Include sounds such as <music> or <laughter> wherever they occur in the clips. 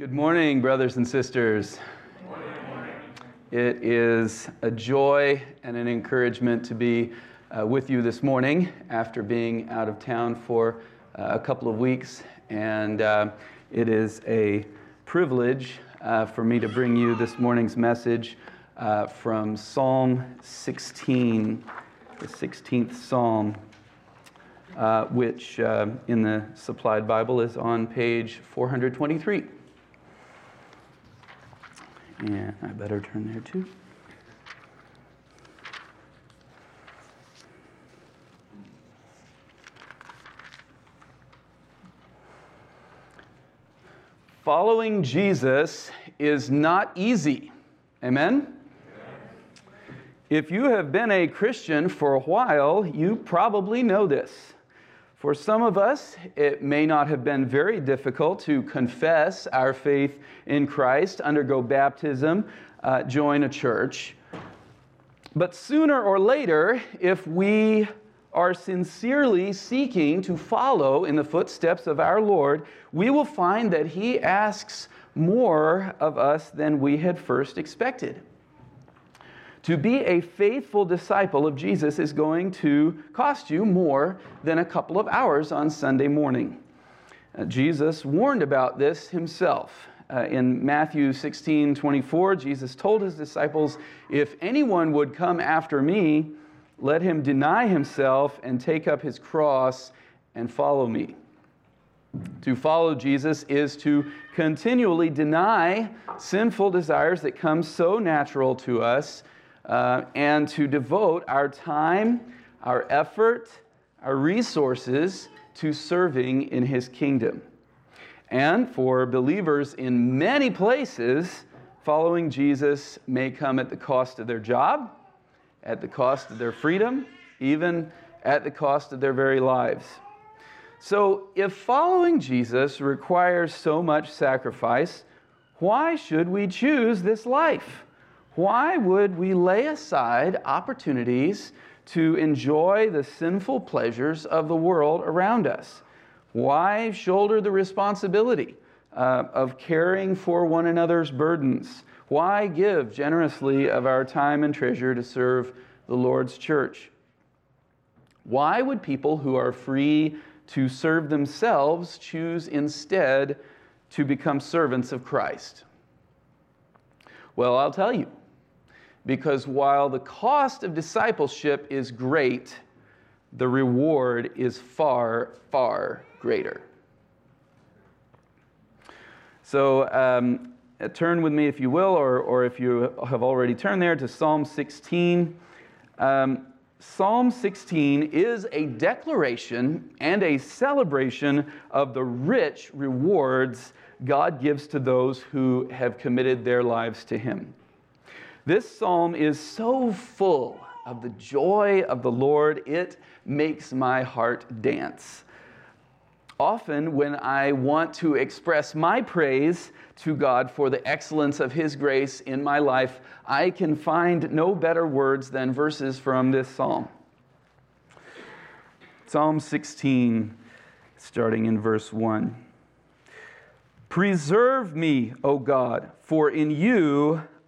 Good morning, brothers and sisters. It is a joy and an encouragement to be uh, with you this morning after being out of town for uh, a couple of weeks. And uh, it is a privilege uh, for me to bring you this morning's message uh, from Psalm 16, the 16th Psalm. Uh, which in the supplied Bible is on page 423. And I better turn there too. Following Jesus is not easy. Amen? If you have been a Christian for a while, you probably know this. For some of us, it may not have been very difficult to confess our faith in Christ, undergo baptism, uh, join a church. But sooner or later, if we are sincerely seeking to follow in the footsteps of our Lord, we will find that He asks more of us than we had first expected. To be a faithful disciple of Jesus is going to cost you more than a couple of hours on Sunday morning. Uh, Jesus warned about this himself. Uh, in Matthew 16 24, Jesus told his disciples, If anyone would come after me, let him deny himself and take up his cross and follow me. To follow Jesus is to continually deny sinful desires that come so natural to us uh, and to devote our time, our effort, our resources to serving in His kingdom. And for believers in many places, following Jesus may come at the cost of their job, at the cost of their freedom, even at the cost of their very lives. So, if following Jesus requires so much sacrifice, why should we choose this life? Why would we lay aside opportunities to enjoy the sinful pleasures of the world around us? Why shoulder the responsibility uh, of caring for one another's burdens? Why give generously of our time and treasure to serve the Lord's church? Why would people who are free to serve themselves choose instead to become servants of Christ? Well, I'll tell you because while the cost of discipleship is great, the reward is far, far greater. So, um, turn with me, if you will, or, or if you have already turned there, to Psalm 16. Um, Psalm 16 is a declaration and a celebration of the rich rewards God gives to those who have committed their lives to Him. This psalm is so full of the joy of the Lord, it makes my heart dance. Often, when I want to express my praise to God for the excellence of His grace in my life, I can find no better words than verses from this psalm. Psalm 16, starting in verse 1. Preserve me, O God, for in you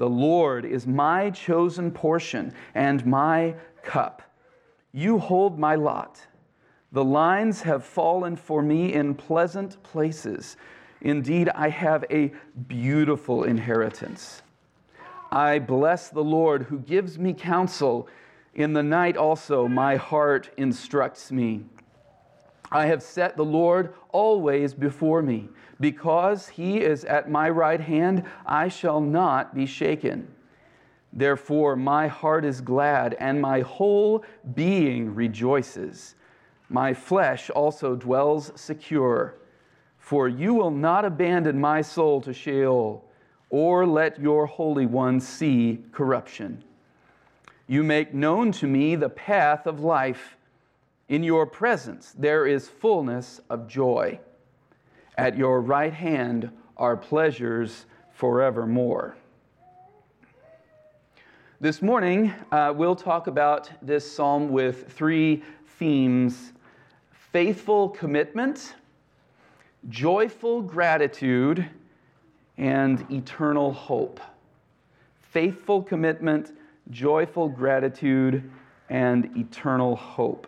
The Lord is my chosen portion and my cup. You hold my lot. The lines have fallen for me in pleasant places. Indeed, I have a beautiful inheritance. I bless the Lord who gives me counsel. In the night also, my heart instructs me. I have set the Lord always before me. Because he is at my right hand, I shall not be shaken. Therefore, my heart is glad, and my whole being rejoices. My flesh also dwells secure For you will not abandon my soul to Sheol, or let your Holy One see corruption. You make known to me the path of life. In your presence there is fullness of joy. At your right hand are pleasures forevermore. This morning, uh, we'll talk about this psalm with three themes faithful commitment, joyful gratitude, and eternal hope. Faithful commitment, joyful gratitude, and eternal hope.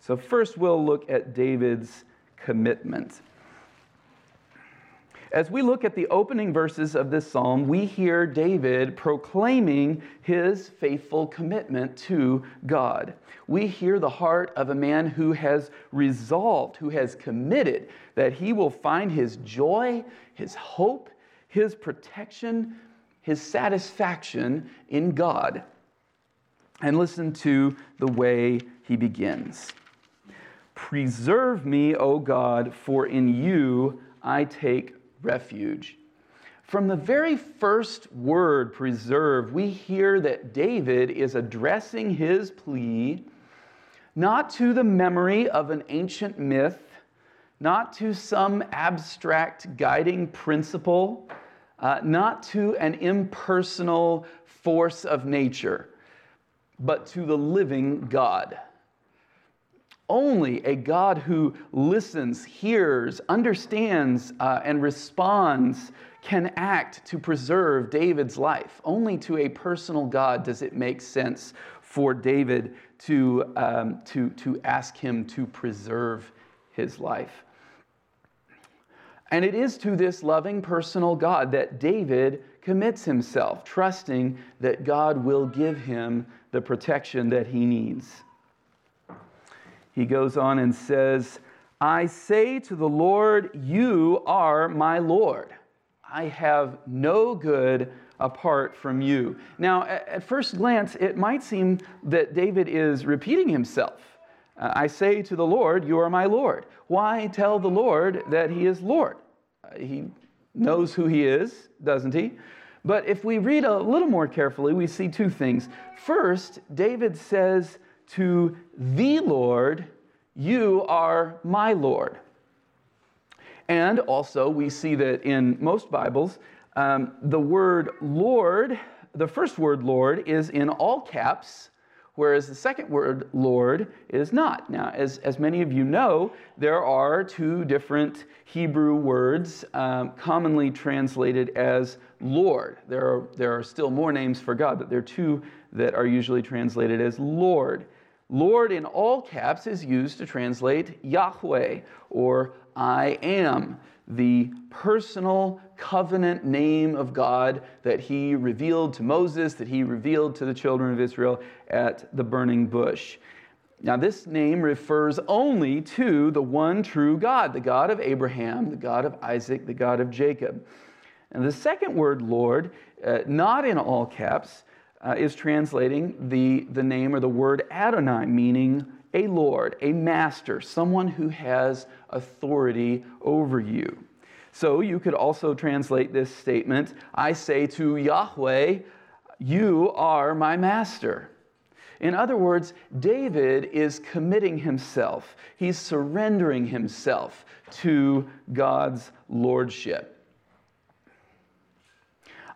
So, first, we'll look at David's commitment. As we look at the opening verses of this psalm, we hear David proclaiming his faithful commitment to God. We hear the heart of a man who has resolved, who has committed that he will find his joy, his hope, his protection, his satisfaction in God. And listen to the way he begins Preserve me, O God, for in you I take refuge. From the very first word, preserve, we hear that David is addressing his plea not to the memory of an ancient myth, not to some abstract guiding principle, uh, not to an impersonal force of nature, but to the living God. Only a God who listens, hears, understands, uh, and responds can act to preserve David's life. Only to a personal God does it make sense for David to, um, to, to ask him to preserve his life. And it is to this loving personal God that David commits himself, trusting that God will give him the protection that he needs he goes on and says, I say to the Lord, You are my Lord. I have no good apart from you. Now, at first glance, it might seem that David is repeating himself. I say to the Lord, You are my Lord. Why tell the Lord that he is Lord? Uh, he knows who he is, doesn't he? But if we read a little more carefully, we see two things. First, David says, to the Lord, You are my Lord. And also, we see that in most Bibles, um, the word Lord, the first word Lord, is in all caps, whereas the second word Lord is not. Now, as, as many of you know, there are two different Hebrew words um, commonly translated as Lord. There are, there are still more names for God, but there are two that are usually translated as Lord. Lord in all caps is used to translate Yahweh or I am, the personal covenant name of God that he revealed to Moses, that he revealed to the children of Israel at the burning bush. Now, this name refers only to the one true God, the God of Abraham, the God of Isaac, the God of Jacob. And the second word, Lord, uh, not in all caps, uh, is translating the, the name or the word Adonai, meaning a Lord, a master, someone who has authority over you. So you could also translate this statement I say to Yahweh, You are my master. In other words, David is committing himself, he's surrendering himself to God's lordship.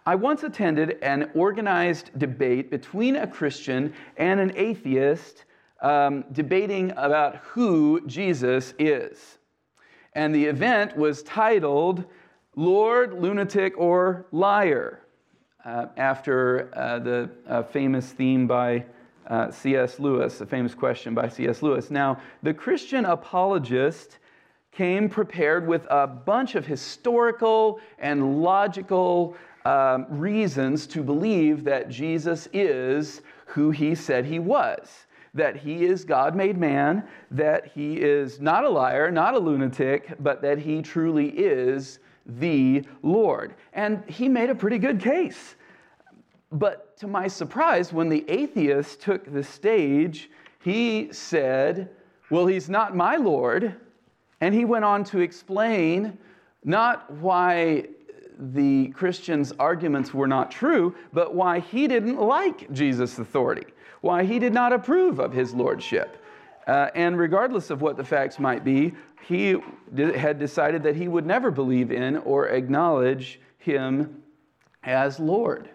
I once attended an organized debate between a Christian and an atheist um, debating about who Jesus is. And the event was titled Lord, Lunatic, or Liar, uh, after uh, the uh, famous theme by uh, C.S. Lewis, a famous question by C.S. Lewis. Now, the Christian apologist came prepared with a bunch of historical and logical um, reasons to believe that Jesus is who he said he was. That he is God made man, that he is not a liar, not a lunatic, but that he truly is the Lord. And he made a pretty good case. But to my surprise, when the atheist took the stage, he said, Well, he's not my Lord, And he went on to explain not why the Christian's arguments were not true, but why he didn't like Jesus' authority, why he did not approve of his lordship. Uh, and regardless of what the facts might be, he did, had decided that he would never believe in or acknowledge him as Lord.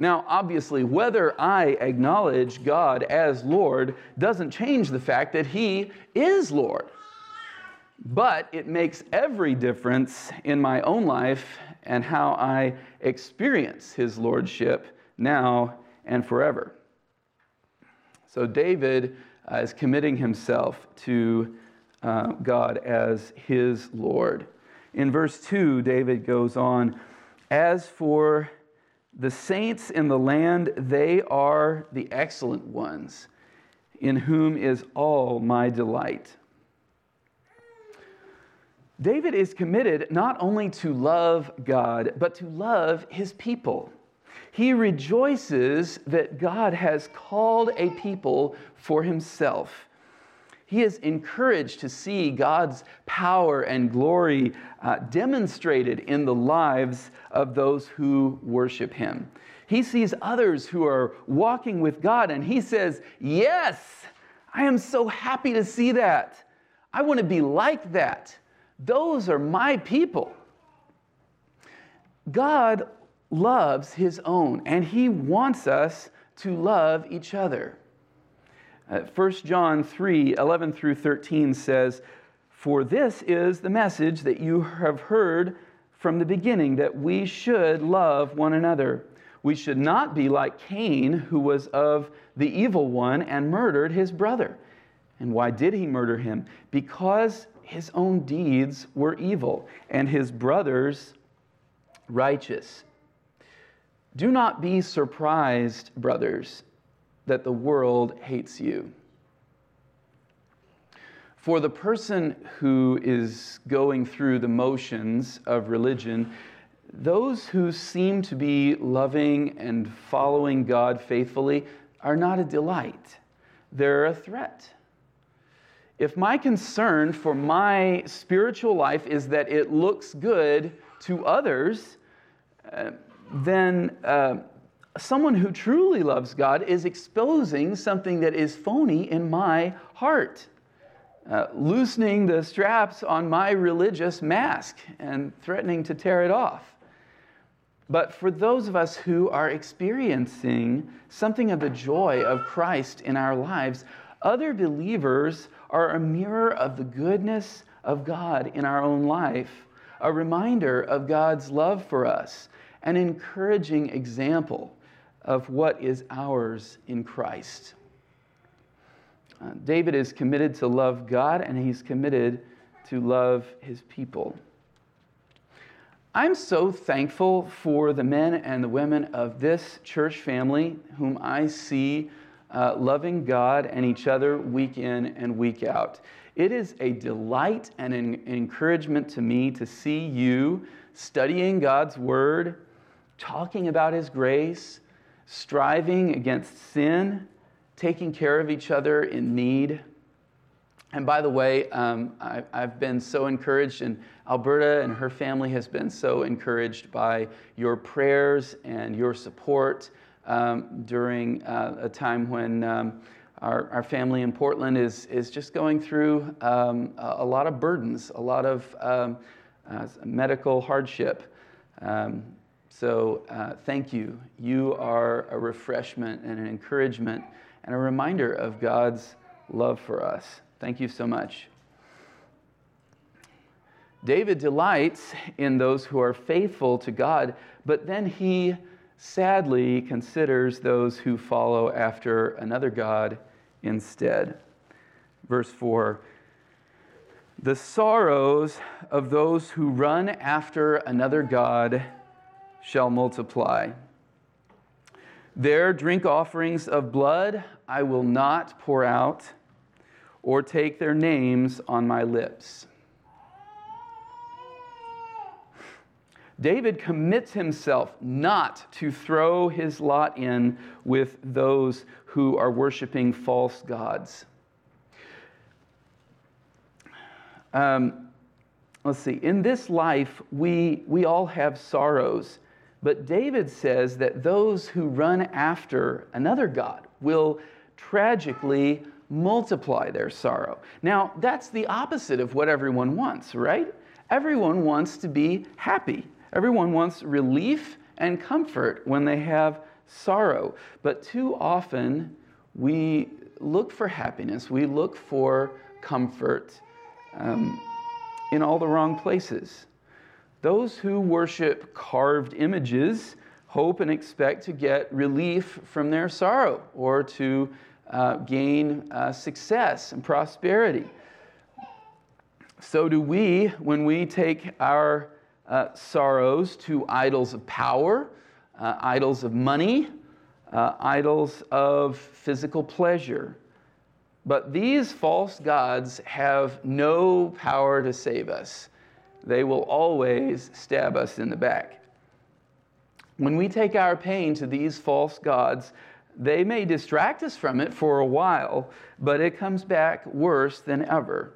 Now, obviously, whether I acknowledge God as Lord doesn't change the fact that He is Lord. But it makes every difference in my own life and how I experience His Lordship now and forever. So, David uh, is committing himself to uh, God as his Lord. In verse 2, David goes on As for the saints in the land, they are the excellent ones, in whom is all my delight. David is committed not only to love God, but to love his people. He rejoices that God has called a people for himself. He is encouraged to see God's power and glory uh, demonstrated in the lives of those who worship Him. He sees others who are walking with God and he says, Yes, I am so happy to see that. I want to be like that. Those are my people. God loves His own and He wants us to love each other. Uh, 1 John 3 11 through 13 says, For this is the message that you have heard from the beginning, that we should love one another. We should not be like Cain, who was of the evil one and murdered his brother. And why did he murder him? Because his own deeds were evil and his brother's righteous. Do not be surprised, brothers that the world hates you. For the person who is going through the motions of religion, those who seem to be loving and following God faithfully are not a delight, they're a threat. If my concern for my spiritual life is that it looks good to others, uh, then uh, someone who truly loves God is exposing something that is phony in my heart, uh, loosening the straps on my religious mask and threatening to tear it off. But for those of us who are experiencing something of the joy of Christ in our lives, other believers are a mirror of the goodness of God in our own life, a reminder of God's love for us, an encouraging example of what is ours in Christ. Uh, David is committed to love God and he's committed to love his people. I'm so thankful for the men and the women of this church family whom I see uh, loving God and each other week in and week out. It is a delight and an encouragement to me to see you studying God's Word, talking about His grace, striving against sin, taking care of each other in need. And by the way, um, I, have been so encouraged, and Alberta and her family has been so encouraged by your prayers and your support um, during uh, a time when um, our, our, family in Portland is, is just going through um, a, a, lot of burdens, a lot of um, uh, medical hardship. Um, so uh, thank you. You are a refreshment and an encouragement and a reminder of God's love for us. Thank you so much. David delights in those who are faithful to God, but then he sadly considers those who follow after another God instead. Verse 4 The sorrows of those who run after another God shall multiply. Their drink offerings of blood I will not pour out, or take their names on my lips. David commits himself not to throw his lot in with those who are worshiping false gods. Um, let's see, in this life, we, we all have sorrows, but David says that those who run after another God will tragically multiply their sorrow. Now, that's the opposite of what everyone wants, right? Everyone wants to be happy. Everyone wants relief and comfort when they have sorrow. But too often, we look for happiness, we look for comfort um, in all the wrong places. Those who worship carved images hope and expect to get relief from their sorrow or to uh, gain uh, success and prosperity. So do we when we take our uh, sorrows to idols of power, uh, idols of money, uh, idols of physical pleasure. But these false gods have no power to save us. They will always stab us in the back. When we take our pain to these false gods, they may distract us from it for a while, but it comes back worse than ever.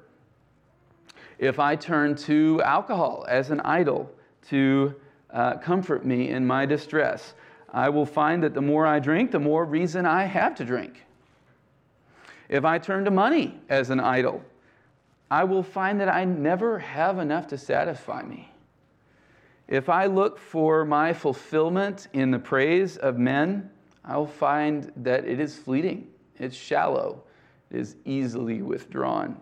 If I turn to alcohol as an idol to uh, comfort me in my distress, I will find that the more I drink, the more reason I have to drink. If I turn to money as an idol, I will find that I never have enough to satisfy me. If I look for my fulfillment in the praise of men, I'll find that it is fleeting, it's shallow, it is easily withdrawn.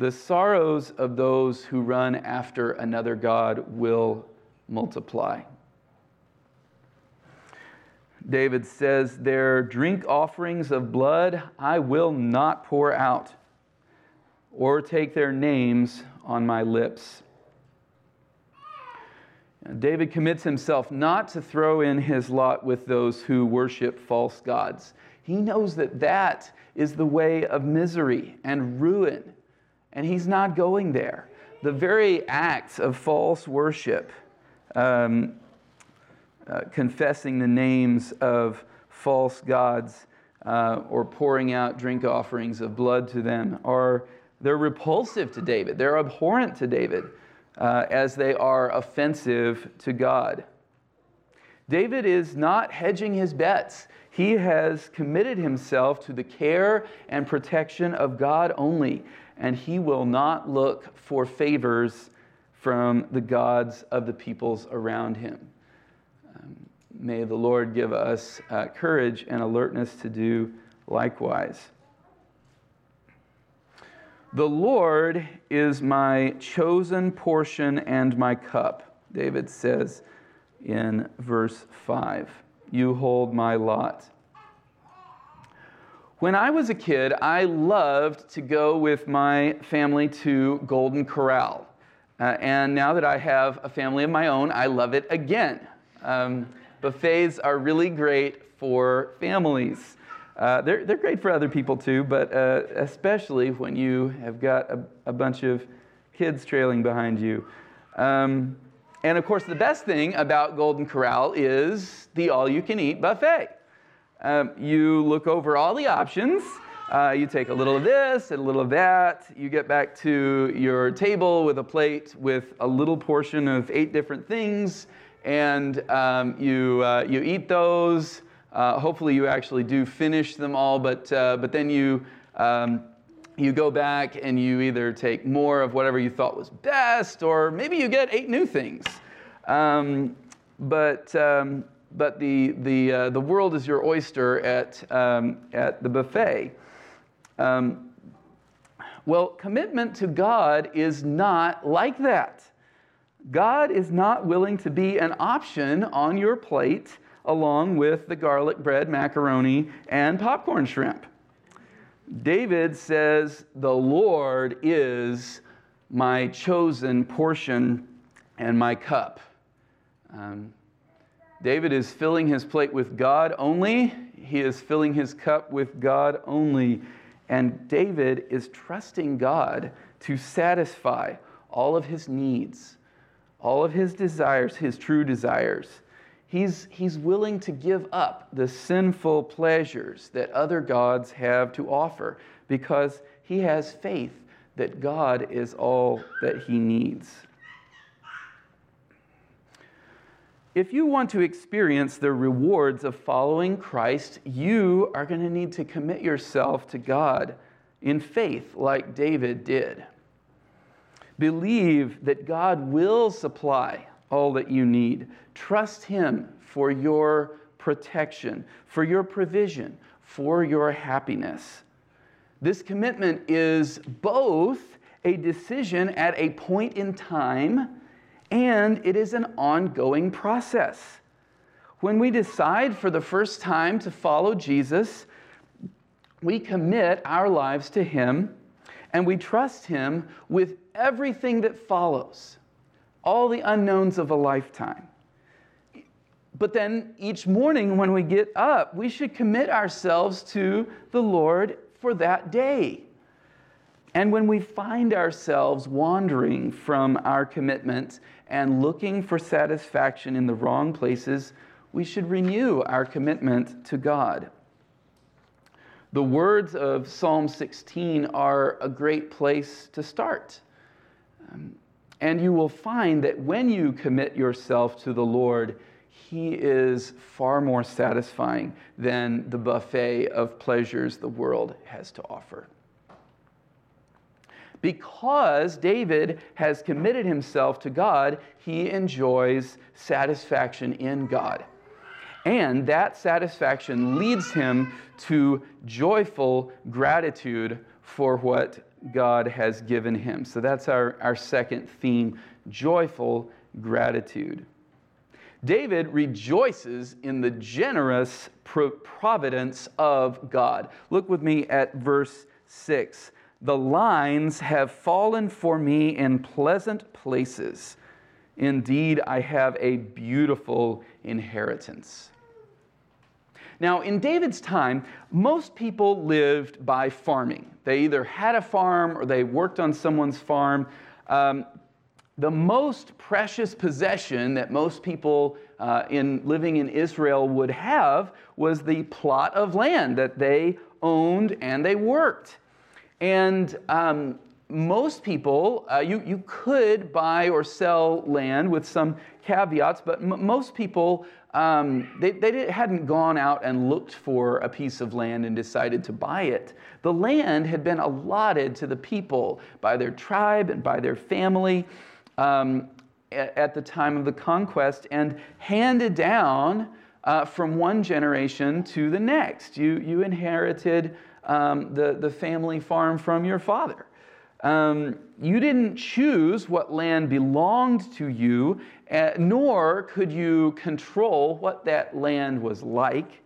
The sorrows of those who run after another God will multiply. David says, Their drink offerings of blood I will not pour out, or take their names on my lips. David commits himself not to throw in his lot with those who worship false gods. He knows that that is the way of misery and ruin, and he's not going there. The very acts of false worship, um, uh, confessing the names of false gods, uh, or pouring out drink offerings of blood to them, are they're repulsive to David. They're abhorrent to David uh, as they are offensive to God. David is not hedging his bets. He has committed himself to the care and protection of God only, and he will not look for favors from the gods of the peoples around him. Um, may the Lord give us uh, courage and alertness to do likewise. The Lord is my chosen portion and my cup, David says in verse 5. You hold my lot. When I was a kid, I loved to go with my family to Golden Corral. Uh, and now that I have a family of my own, I love it again. Um, buffets are really great for families. Uh, they're, they're great for other people too, but uh, especially when you have got a, a, bunch of kids trailing behind you. Um, and of course, the best thing about Golden Corral is the all you can eat buffet. Um, you look over all the options. Uh, you take a little of this and a little of that. You get back to your table with a plate with a little portion of eight different things, and um, you, uh, you eat those. Uh, hopefully, you actually do finish them all, but, uh, but then you, um, you go back and you either take more of whatever you thought was best, or maybe you get eight new things. Um, but, um, but the, the, uh, the world is your oyster at, um, at the buffet. Um, well, commitment to God is not like that. God is not willing to be an option on your plate along with the garlic bread, macaroni, and popcorn shrimp. David says, The Lord is my chosen portion and my cup. Um, David is filling his plate with God only. He is filling his cup with God only. And David is trusting God to satisfy all of his needs, all of his desires, his true desires. He's, he's willing to give up the sinful pleasures that other gods have to offer because he has faith that God is all that he needs. If you want to experience the rewards of following Christ, you are going to need to commit yourself to God in faith, like David did. Believe that God will supply all that you need. Trust Him for your protection, for your provision, for your happiness. This commitment is both a decision at a point in time and it is an ongoing process. When we decide for the first time to follow Jesus, we commit our lives to Him and we trust Him with everything that follows, all the unknowns of a lifetime. But then each morning when we get up, we should commit ourselves to the Lord for that day. And when we find ourselves wandering from our commitments and looking for satisfaction in the wrong places, we should renew our commitment to God. The words of Psalm 16 are a great place to start. Um, and you will find that when you commit yourself to the Lord, He is far more satisfying than the buffet of pleasures the world has to offer. Because David has committed himself to God, he enjoys satisfaction in God. And that satisfaction leads him to joyful gratitude for what God has given him. So that's our, our second theme joyful gratitude. David rejoices in the generous providence of God. Look with me at verse 6. The lines have fallen for me in pleasant places. Indeed, I have a beautiful inheritance. Now, in David's time, most people lived by farming. They either had a farm or they worked on someone's farm. Um, the most precious possession that most people uh, in living in Israel would have was the plot of land that they owned and they worked. And um, most people, uh, you, you could buy or sell land with some caveats, but m- most people, um, they, they hadn't gone out and looked for a piece of land and decided to buy it. The land had been allotted to the people by their tribe and by their family um, at, at, the time of the conquest and handed down uh, from one generation to the next. You, you inherited um, the, the family farm from your father. Um, you didn't choose what land belonged to you, uh, nor could you control what that land was like.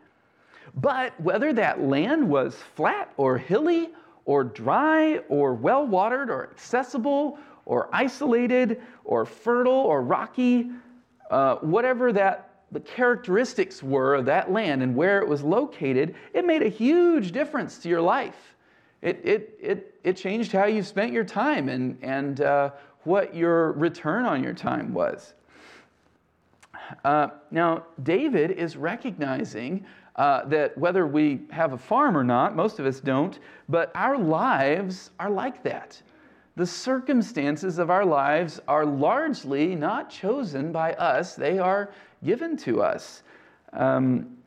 But whether that land was flat or hilly or dry or well watered or accessible or isolated or fertile or rocky, uh, whatever that the characteristics were of that land and where it was located, it made a huge difference to your life. It, it, it, it changed how you spent your time and, and uh, what your return on your time was. Uh, now, David is recognizing uh, that whether we have a farm or not, most of us don't, but our lives are like that. The circumstances of our lives are largely not chosen by us, they are given to us. Um,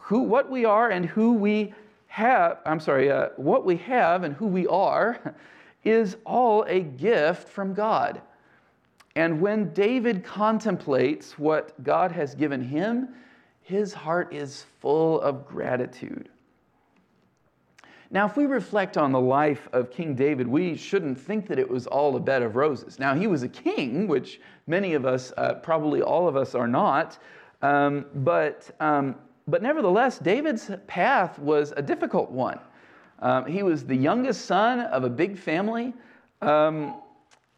who, what we are and who we have, I'm sorry, uh, what we have and who we are <laughs> is all a gift from God. And when David contemplates what God has given him, his heart is full of gratitude. Now, if we reflect on the life of King David, we shouldn't think that it was all a bed of roses. Now, he was a king, which many of us, uh, probably all of us, are not. Um, but, um, but nevertheless, David's path was a difficult one. Um, he was the youngest son of a big family. Um,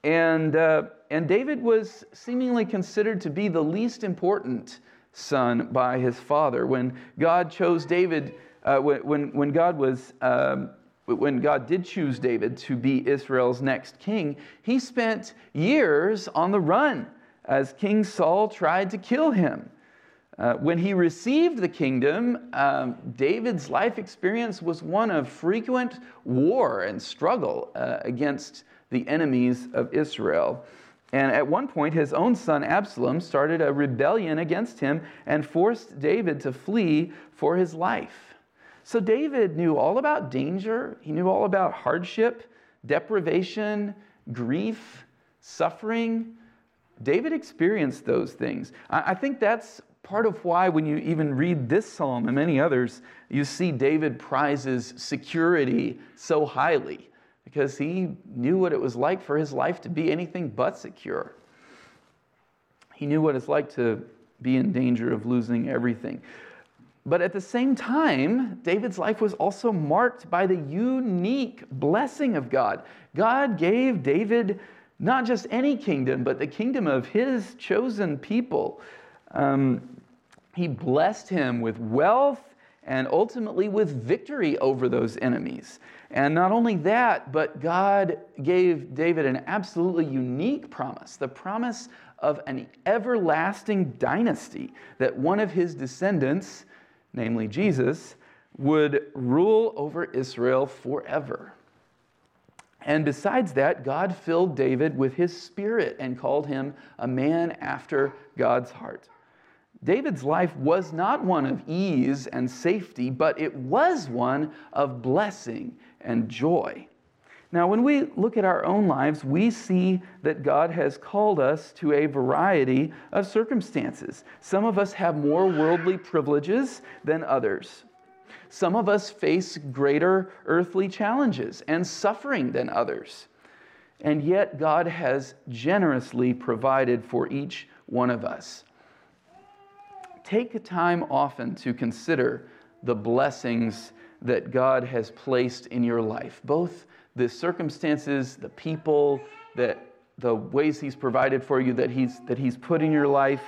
and, uh, and David was seemingly considered to be the least important son by his father. When God chose David uh, when, when, God was, um, when God did choose David to be Israel's next king, he spent years on the run as King Saul tried to kill him. Uh, when he received the kingdom, um, David's life experience was one of frequent war and struggle uh, against the enemies of Israel. And at one point, his own son Absalom started a rebellion against him and forced David to flee for his life. So David knew all about danger, he knew all about hardship, deprivation, grief, suffering. David experienced those things. I think that's part of why, when you even read this psalm and many others, you see David prizes security so highly because he knew what it was like for his life to be anything but secure. He knew what it's like to be in danger of losing everything. But at the same time, David's life was also marked by the unique blessing of God. God gave David not just any kingdom, but the kingdom of his chosen people. Um, he blessed him with wealth and ultimately with victory over those enemies. And not only that, but God gave David an absolutely unique promise the promise of an everlasting dynasty that one of his descendants, namely Jesus, would rule over Israel forever. And besides that, God filled David with his spirit and called him a man after God's heart. David's life was not one of ease and safety, but it was one of blessing and joy. Now, when we look at our own lives, we see that God has called us to a variety of circumstances. Some of us have more worldly privileges than others. Some of us face greater earthly challenges and suffering than others. And yet, God has generously provided for each one of us. Take time often to consider the blessings that God has placed in your life, both the circumstances, the people, that the ways He's provided for you, that He's that He's put in your life,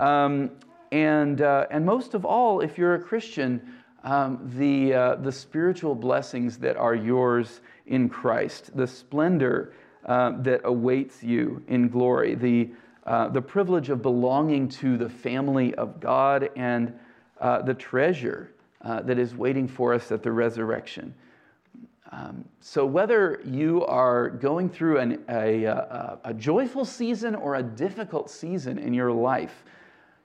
um, and uh, and most of all, if you're a Christian, um, the uh, the spiritual blessings that are yours in Christ, the splendor uh, that awaits you in glory, the uh, the privilege of belonging to the family of God, and uh, the treasure uh, that is waiting for us at the resurrection. Um, so, whether you are going through an, a, a, a, joyful season or a difficult season in your life,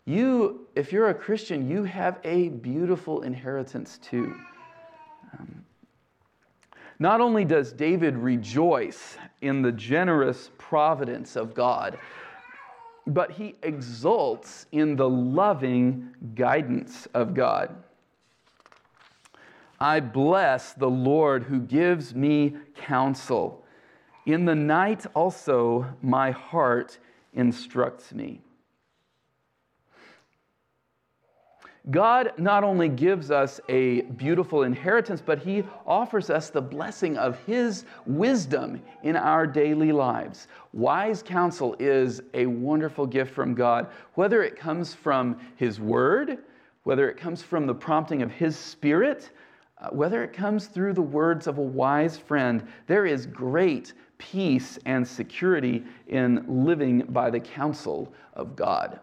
you, if you're a Christian, you have a beautiful inheritance too. Um, not only does David rejoice in the generous providence of God, but he exults in the loving guidance of God. I bless the Lord who gives me counsel. In the night also my heart instructs me. God not only gives us a beautiful inheritance, but He offers us the blessing of His wisdom in our daily lives. Wise counsel is a wonderful gift from God, whether it comes from His Word, whether it comes from the prompting of His Spirit, uh, whether it comes through the words of a wise friend, there is great peace and security in living by the counsel of God.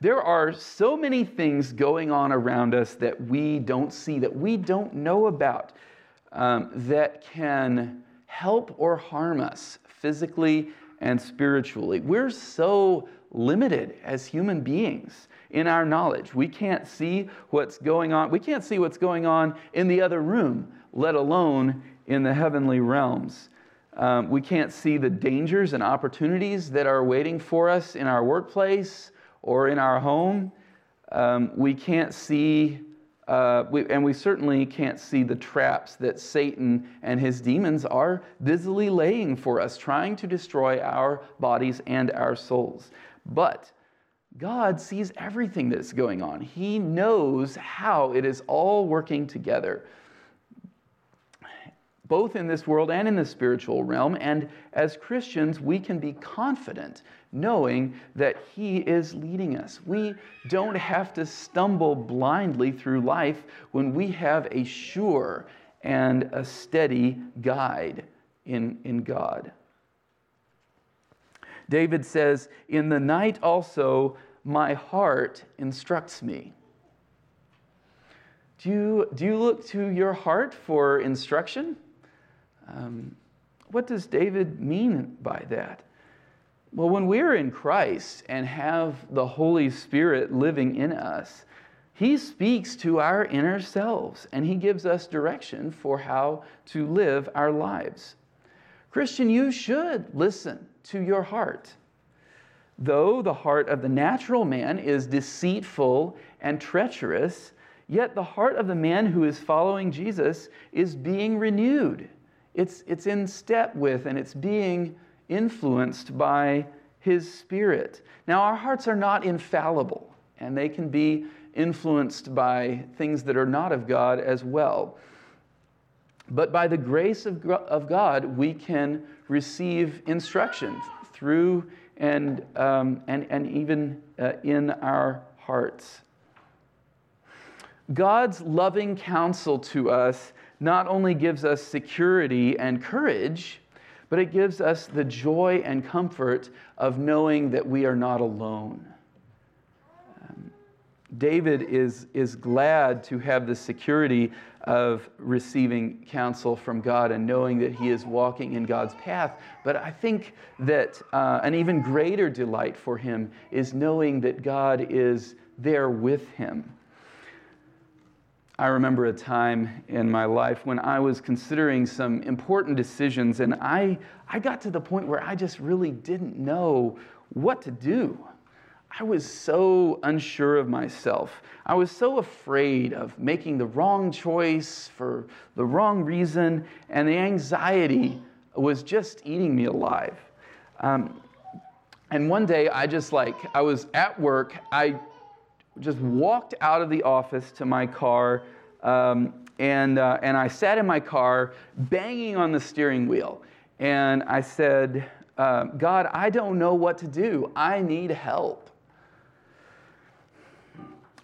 There are so many things going on around us that we don't see, that we don't know about, um, that can help or harm us physically and spiritually. We're so limited as human beings in our knowledge. We can't see what's going on. We can't see what's going on in the other room, let alone in the heavenly realms. Um, we can't see the dangers and opportunities that are waiting for us in our workplace or in our home. Um, we can't see, uh, we, and we certainly can't see the traps that Satan and his demons are busily laying for us, trying to destroy our bodies and our souls. But God sees everything that's going on. He knows how it is all working together, both in this world and in the spiritual realm. And as Christians, we can be confident knowing that He is leading us. We don't have to stumble blindly through life when we have a sure and a steady guide in, in God. David says, In the night also my heart instructs me. Do you, do you look to your heart for instruction? Um, what does David mean by that? Well, when we're in Christ and have the Holy Spirit living in us, He speaks to our inner selves and He gives us direction for how to live our lives. Christian, you should listen to your heart. Though the heart of the natural man is deceitful and treacherous, yet the heart of the man who is following Jesus is being renewed. It's, it's in step with and it's being influenced by his spirit. Now, our hearts are not infallible, and they can be influenced by things that are not of God as well. But by the grace of, of God, we can receive instruction through and, um, and, and even uh, in our hearts. God's loving counsel to us not only gives us security and courage, but it gives us the joy and comfort of knowing that we are not alone. Um, David is, is glad to have the security of receiving counsel from God and knowing that he is walking in God's path. But I think that uh, an even greater delight for him is knowing that God is there with him. I remember a time in my life when I was considering some important decisions, and I, I got to the point where I just really didn't know what to do. I was so unsure of myself. I was so afraid of making the wrong choice for the wrong reason, and the anxiety was just eating me alive. Um, and one day, I just like, I was at work, I just walked out of the office to my car, um, and, uh, and I sat in my car banging on the steering wheel. And I said, uh, God, I don't know what to do. I need help.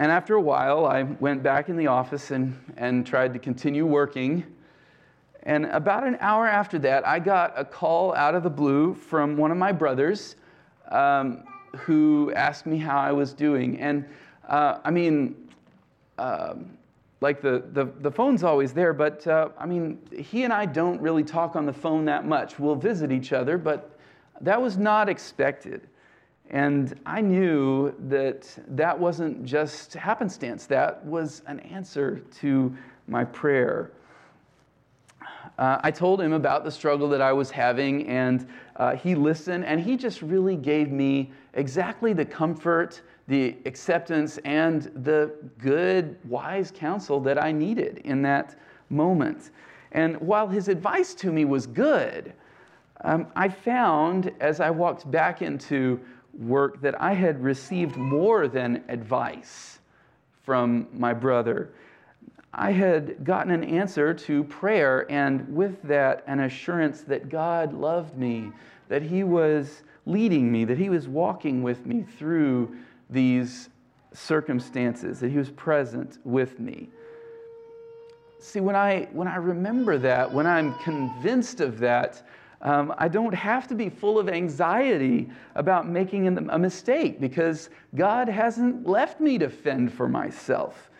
And after a while, I went back in the office and, and tried to continue working. And about an hour after that, I got a call out of the blue from one of my brothers um, who asked me how I was doing. And uh, I mean, um, like the, the, the phone's always there, but uh, I mean, he and I don't really talk on the phone that much. We'll visit each other, but that was not expected. And I knew that that wasn't just happenstance, that was an answer to my prayer. Uh, I told him about the struggle that I was having, and uh, he listened, and he just really gave me exactly the comfort, the acceptance, and the good, wise counsel that I needed in that moment. And while his advice to me was good, um, I found as I walked back into work that I had received more than advice from my brother. I had gotten an answer to prayer, and with that, an assurance that God loved me, that He was leading me, that He was walking with me through these circumstances, that He was present with me. See, when I, when I remember that, when I'm convinced of that, um, I don't have to be full of anxiety about making a mistake because God hasn't left me to fend for myself.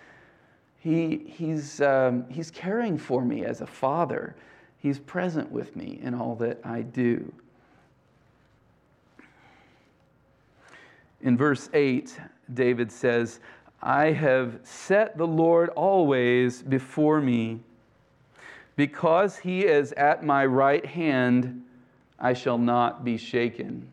He, he's, um, he's caring for me as a father, He's present with me in all that I do. In verse 8, David says, I have set the Lord always before me. Because he is at my right hand, I shall not be shaken.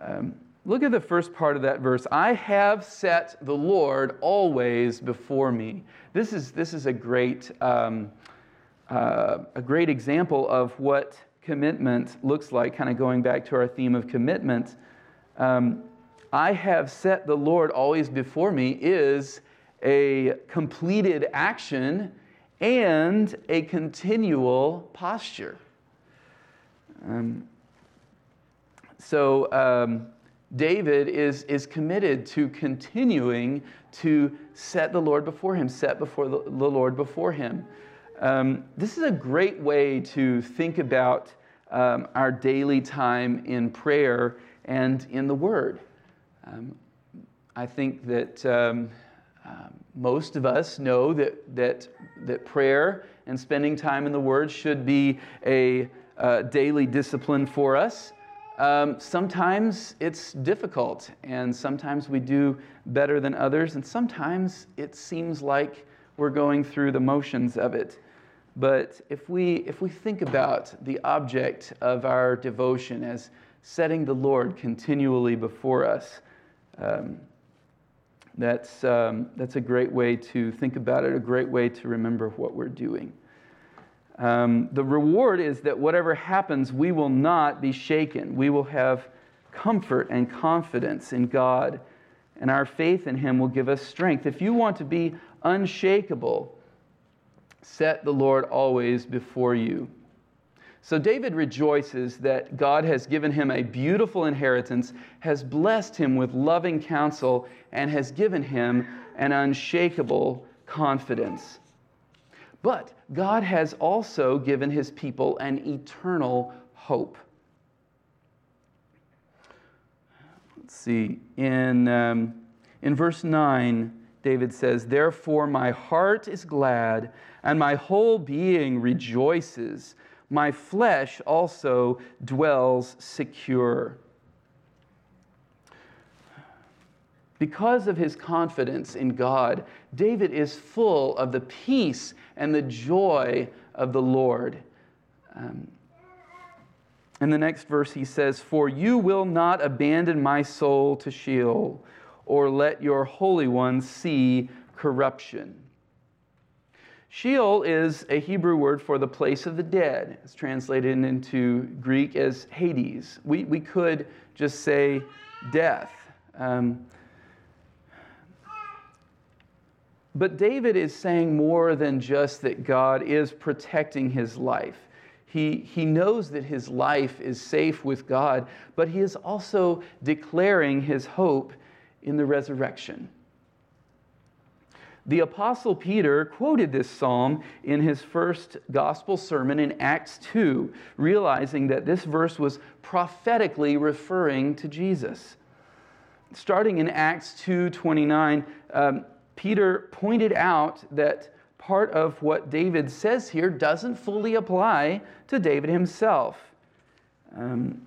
Um, look at the first part of that verse. I have set the Lord always before me. This is, this is a, great, um, uh, a great example of what commitment looks like, kind of going back to our theme of commitment. Um, I have set the Lord always before me is a completed action and a continual posture. Um, so, um, David is, is committed to continuing to set the Lord before him, set before the, the Lord before him. Um, this is a great way to think about um, our daily time in prayer and in the Word. Um, I think that um, most of us know that, that, that prayer and spending time in the Word should be a uh, daily discipline for us. Um, sometimes it's difficult, and sometimes we do better than others, and sometimes it seems like we're going through the motions of it. But if we, if we think about the object of our devotion as setting the Lord continually before us, um, that's, um, that's a great way to think about it, a great way to remember what we're doing. Um, the reward is that whatever happens, we will not be shaken. We will have comfort and confidence in God, and our faith in Him will give us strength. If you want to be unshakable, set the Lord always before you. So David rejoices that God has given him a beautiful inheritance, has blessed him with loving counsel, and has given him an unshakable confidence. But God has also given his people an eternal hope. Let's see, in, um, in verse 9, David says, Therefore my heart is glad, and my whole being rejoices my flesh also dwells secure. Because of his confidence in God, David is full of the peace and the joy of the Lord. Um, in the next verse, he says, For you will not abandon my soul to Sheol, or let your Holy One see corruption. Sheol is a Hebrew word for the place of the dead. It's translated into Greek as Hades. We, we could just say death. Um, but David is saying more than just that God is protecting his life. He, he knows that his life is safe with God, but he is also declaring his hope in the resurrection. The Apostle Peter quoted this psalm in his first gospel sermon in Acts 2, realizing that this verse was prophetically referring to Jesus. Starting in Acts 2 29, um, Peter pointed out that part of what David says here doesn't fully apply to David himself. Um,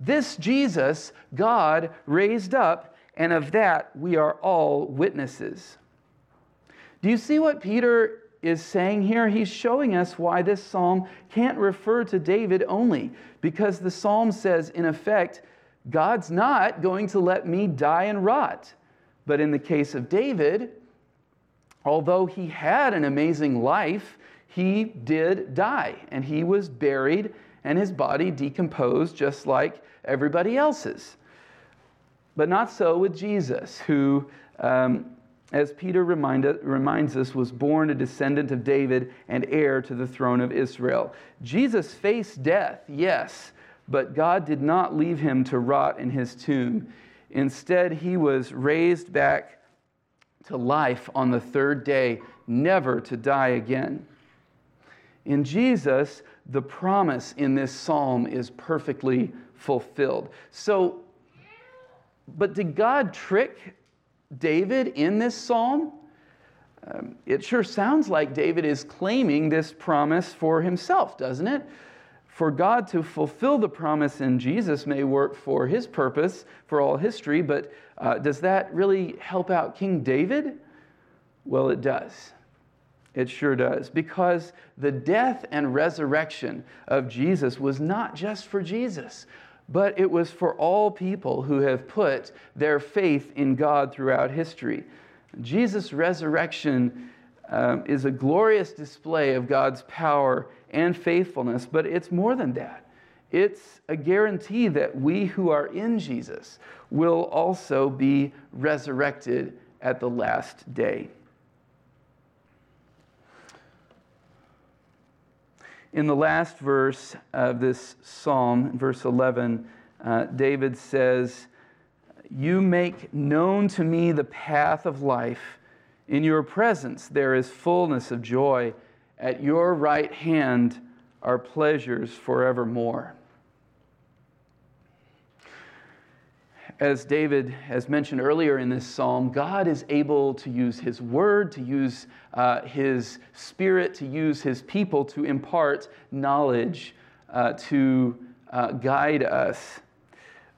This Jesus, God raised up, and of that we are all witnesses. Do you see what Peter is saying here? He's showing us why this psalm can't refer to David only, because the psalm says, in effect, God's not going to let me die and rot. But in the case of David, although he had an amazing life, he did die and he was buried and his body decomposed just like everybody else's. But not so with Jesus, who, um, as Peter remind, reminds us, was born a descendant of David and heir to the throne of Israel. Jesus faced death, yes, but God did not leave him to rot in his tomb. Instead, he was raised back to life on the third day, never to die again. In Jesus, the promise in this psalm is perfectly fulfilled. So, but did God trick David in this psalm? Um, it sure sounds like David is claiming this promise for himself, doesn't it? For God to fulfill the promise in Jesus may work for his purpose for all history, but uh, does that really help out King David? Well, it does. It sure does. Because the death and resurrection of Jesus was not just for Jesus, but it was for all people who have put their faith in God throughout history. Jesus' resurrection um, is a glorious display of God's power and faithfulness, but it's more than that. it's a guarantee that we who are in Jesus will also be resurrected at the last day. In the last verse of this psalm, verse 11, uh, David says, You make known to me the path of life. In your presence there is fullness of joy. At your right hand are pleasures forevermore. As David has mentioned earlier in this psalm, God is able to use his word, to use uh, his spirit, to use his people to impart knowledge, uh, to uh, guide us.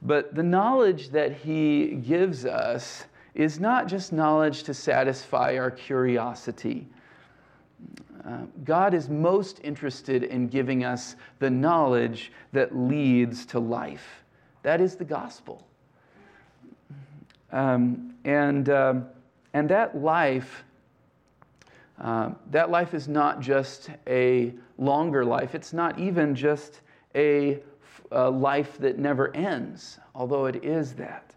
But the knowledge that he gives us is not just knowledge to satisfy our curiosity. Uh, God is most interested in giving us the knowledge that leads to life. That is the gospel. Um, and, um, and that life, uh, that life is not just a longer life. It's not even just a, a life that never ends, although it is that.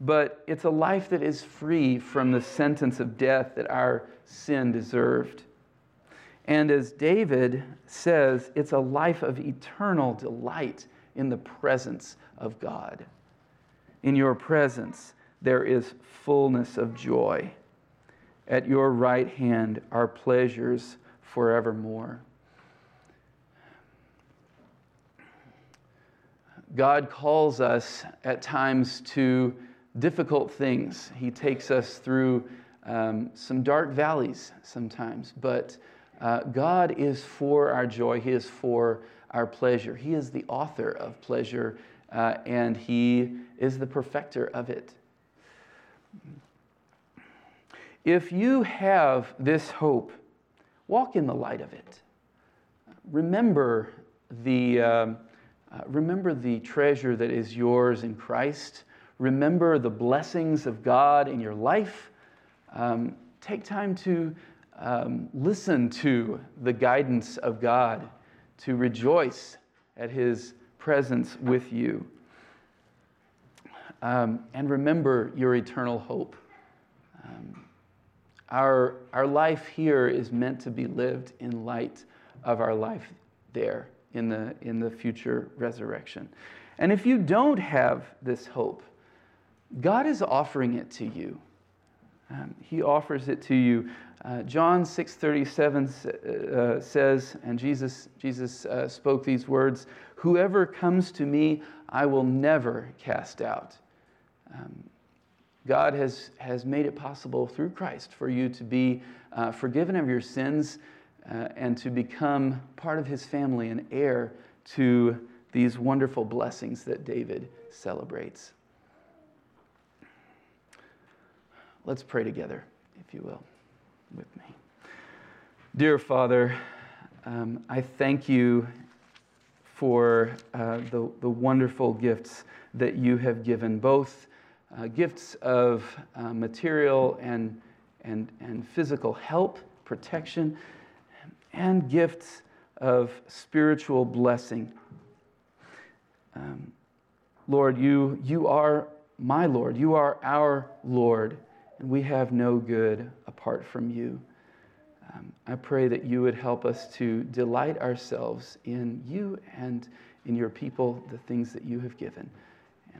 But it's a life that is free from the sentence of death that our sin deserved. And as David says, it's a life of eternal delight in the presence of God. In your presence there is fullness of joy. At your right hand are pleasures forevermore. God calls us at times to difficult things. He takes us through um, some dark valleys sometimes, but uh, God is for our joy. He is for our pleasure. He is the author of pleasure, uh, and He is the perfecter of it. If you have this hope, walk in the light of it. Remember the, um, uh, remember the treasure that is yours in Christ. Remember the blessings of God in your life. Um, take time to um, listen to the guidance of God, to rejoice at His presence with you. Um, and remember your eternal hope. Um, our, our life here is meant to be lived in light of our life there in the, in the future resurrection. And if you don't have this hope, God is offering it to you. Um, he offers it to you. Uh, John 6:37 uh, says, and Jesus, Jesus uh, spoke these words, "Whoever comes to me, I will never cast out." Um, God has, has made it possible through Christ for you to be uh, forgiven of your sins uh, and to become part of his family and heir to these wonderful blessings that David celebrates. Let's pray together, if you will, with me. Dear Father, um, I thank you for uh, the, the wonderful gifts that you have given, both uh, gifts of uh, material and, and, and physical help, protection, and gifts of spiritual blessing. Um, Lord, you, you are my Lord. You are our Lord, and we have no good apart from you. Um, I pray that you would help us to delight ourselves in you and in your people, the things that you have given.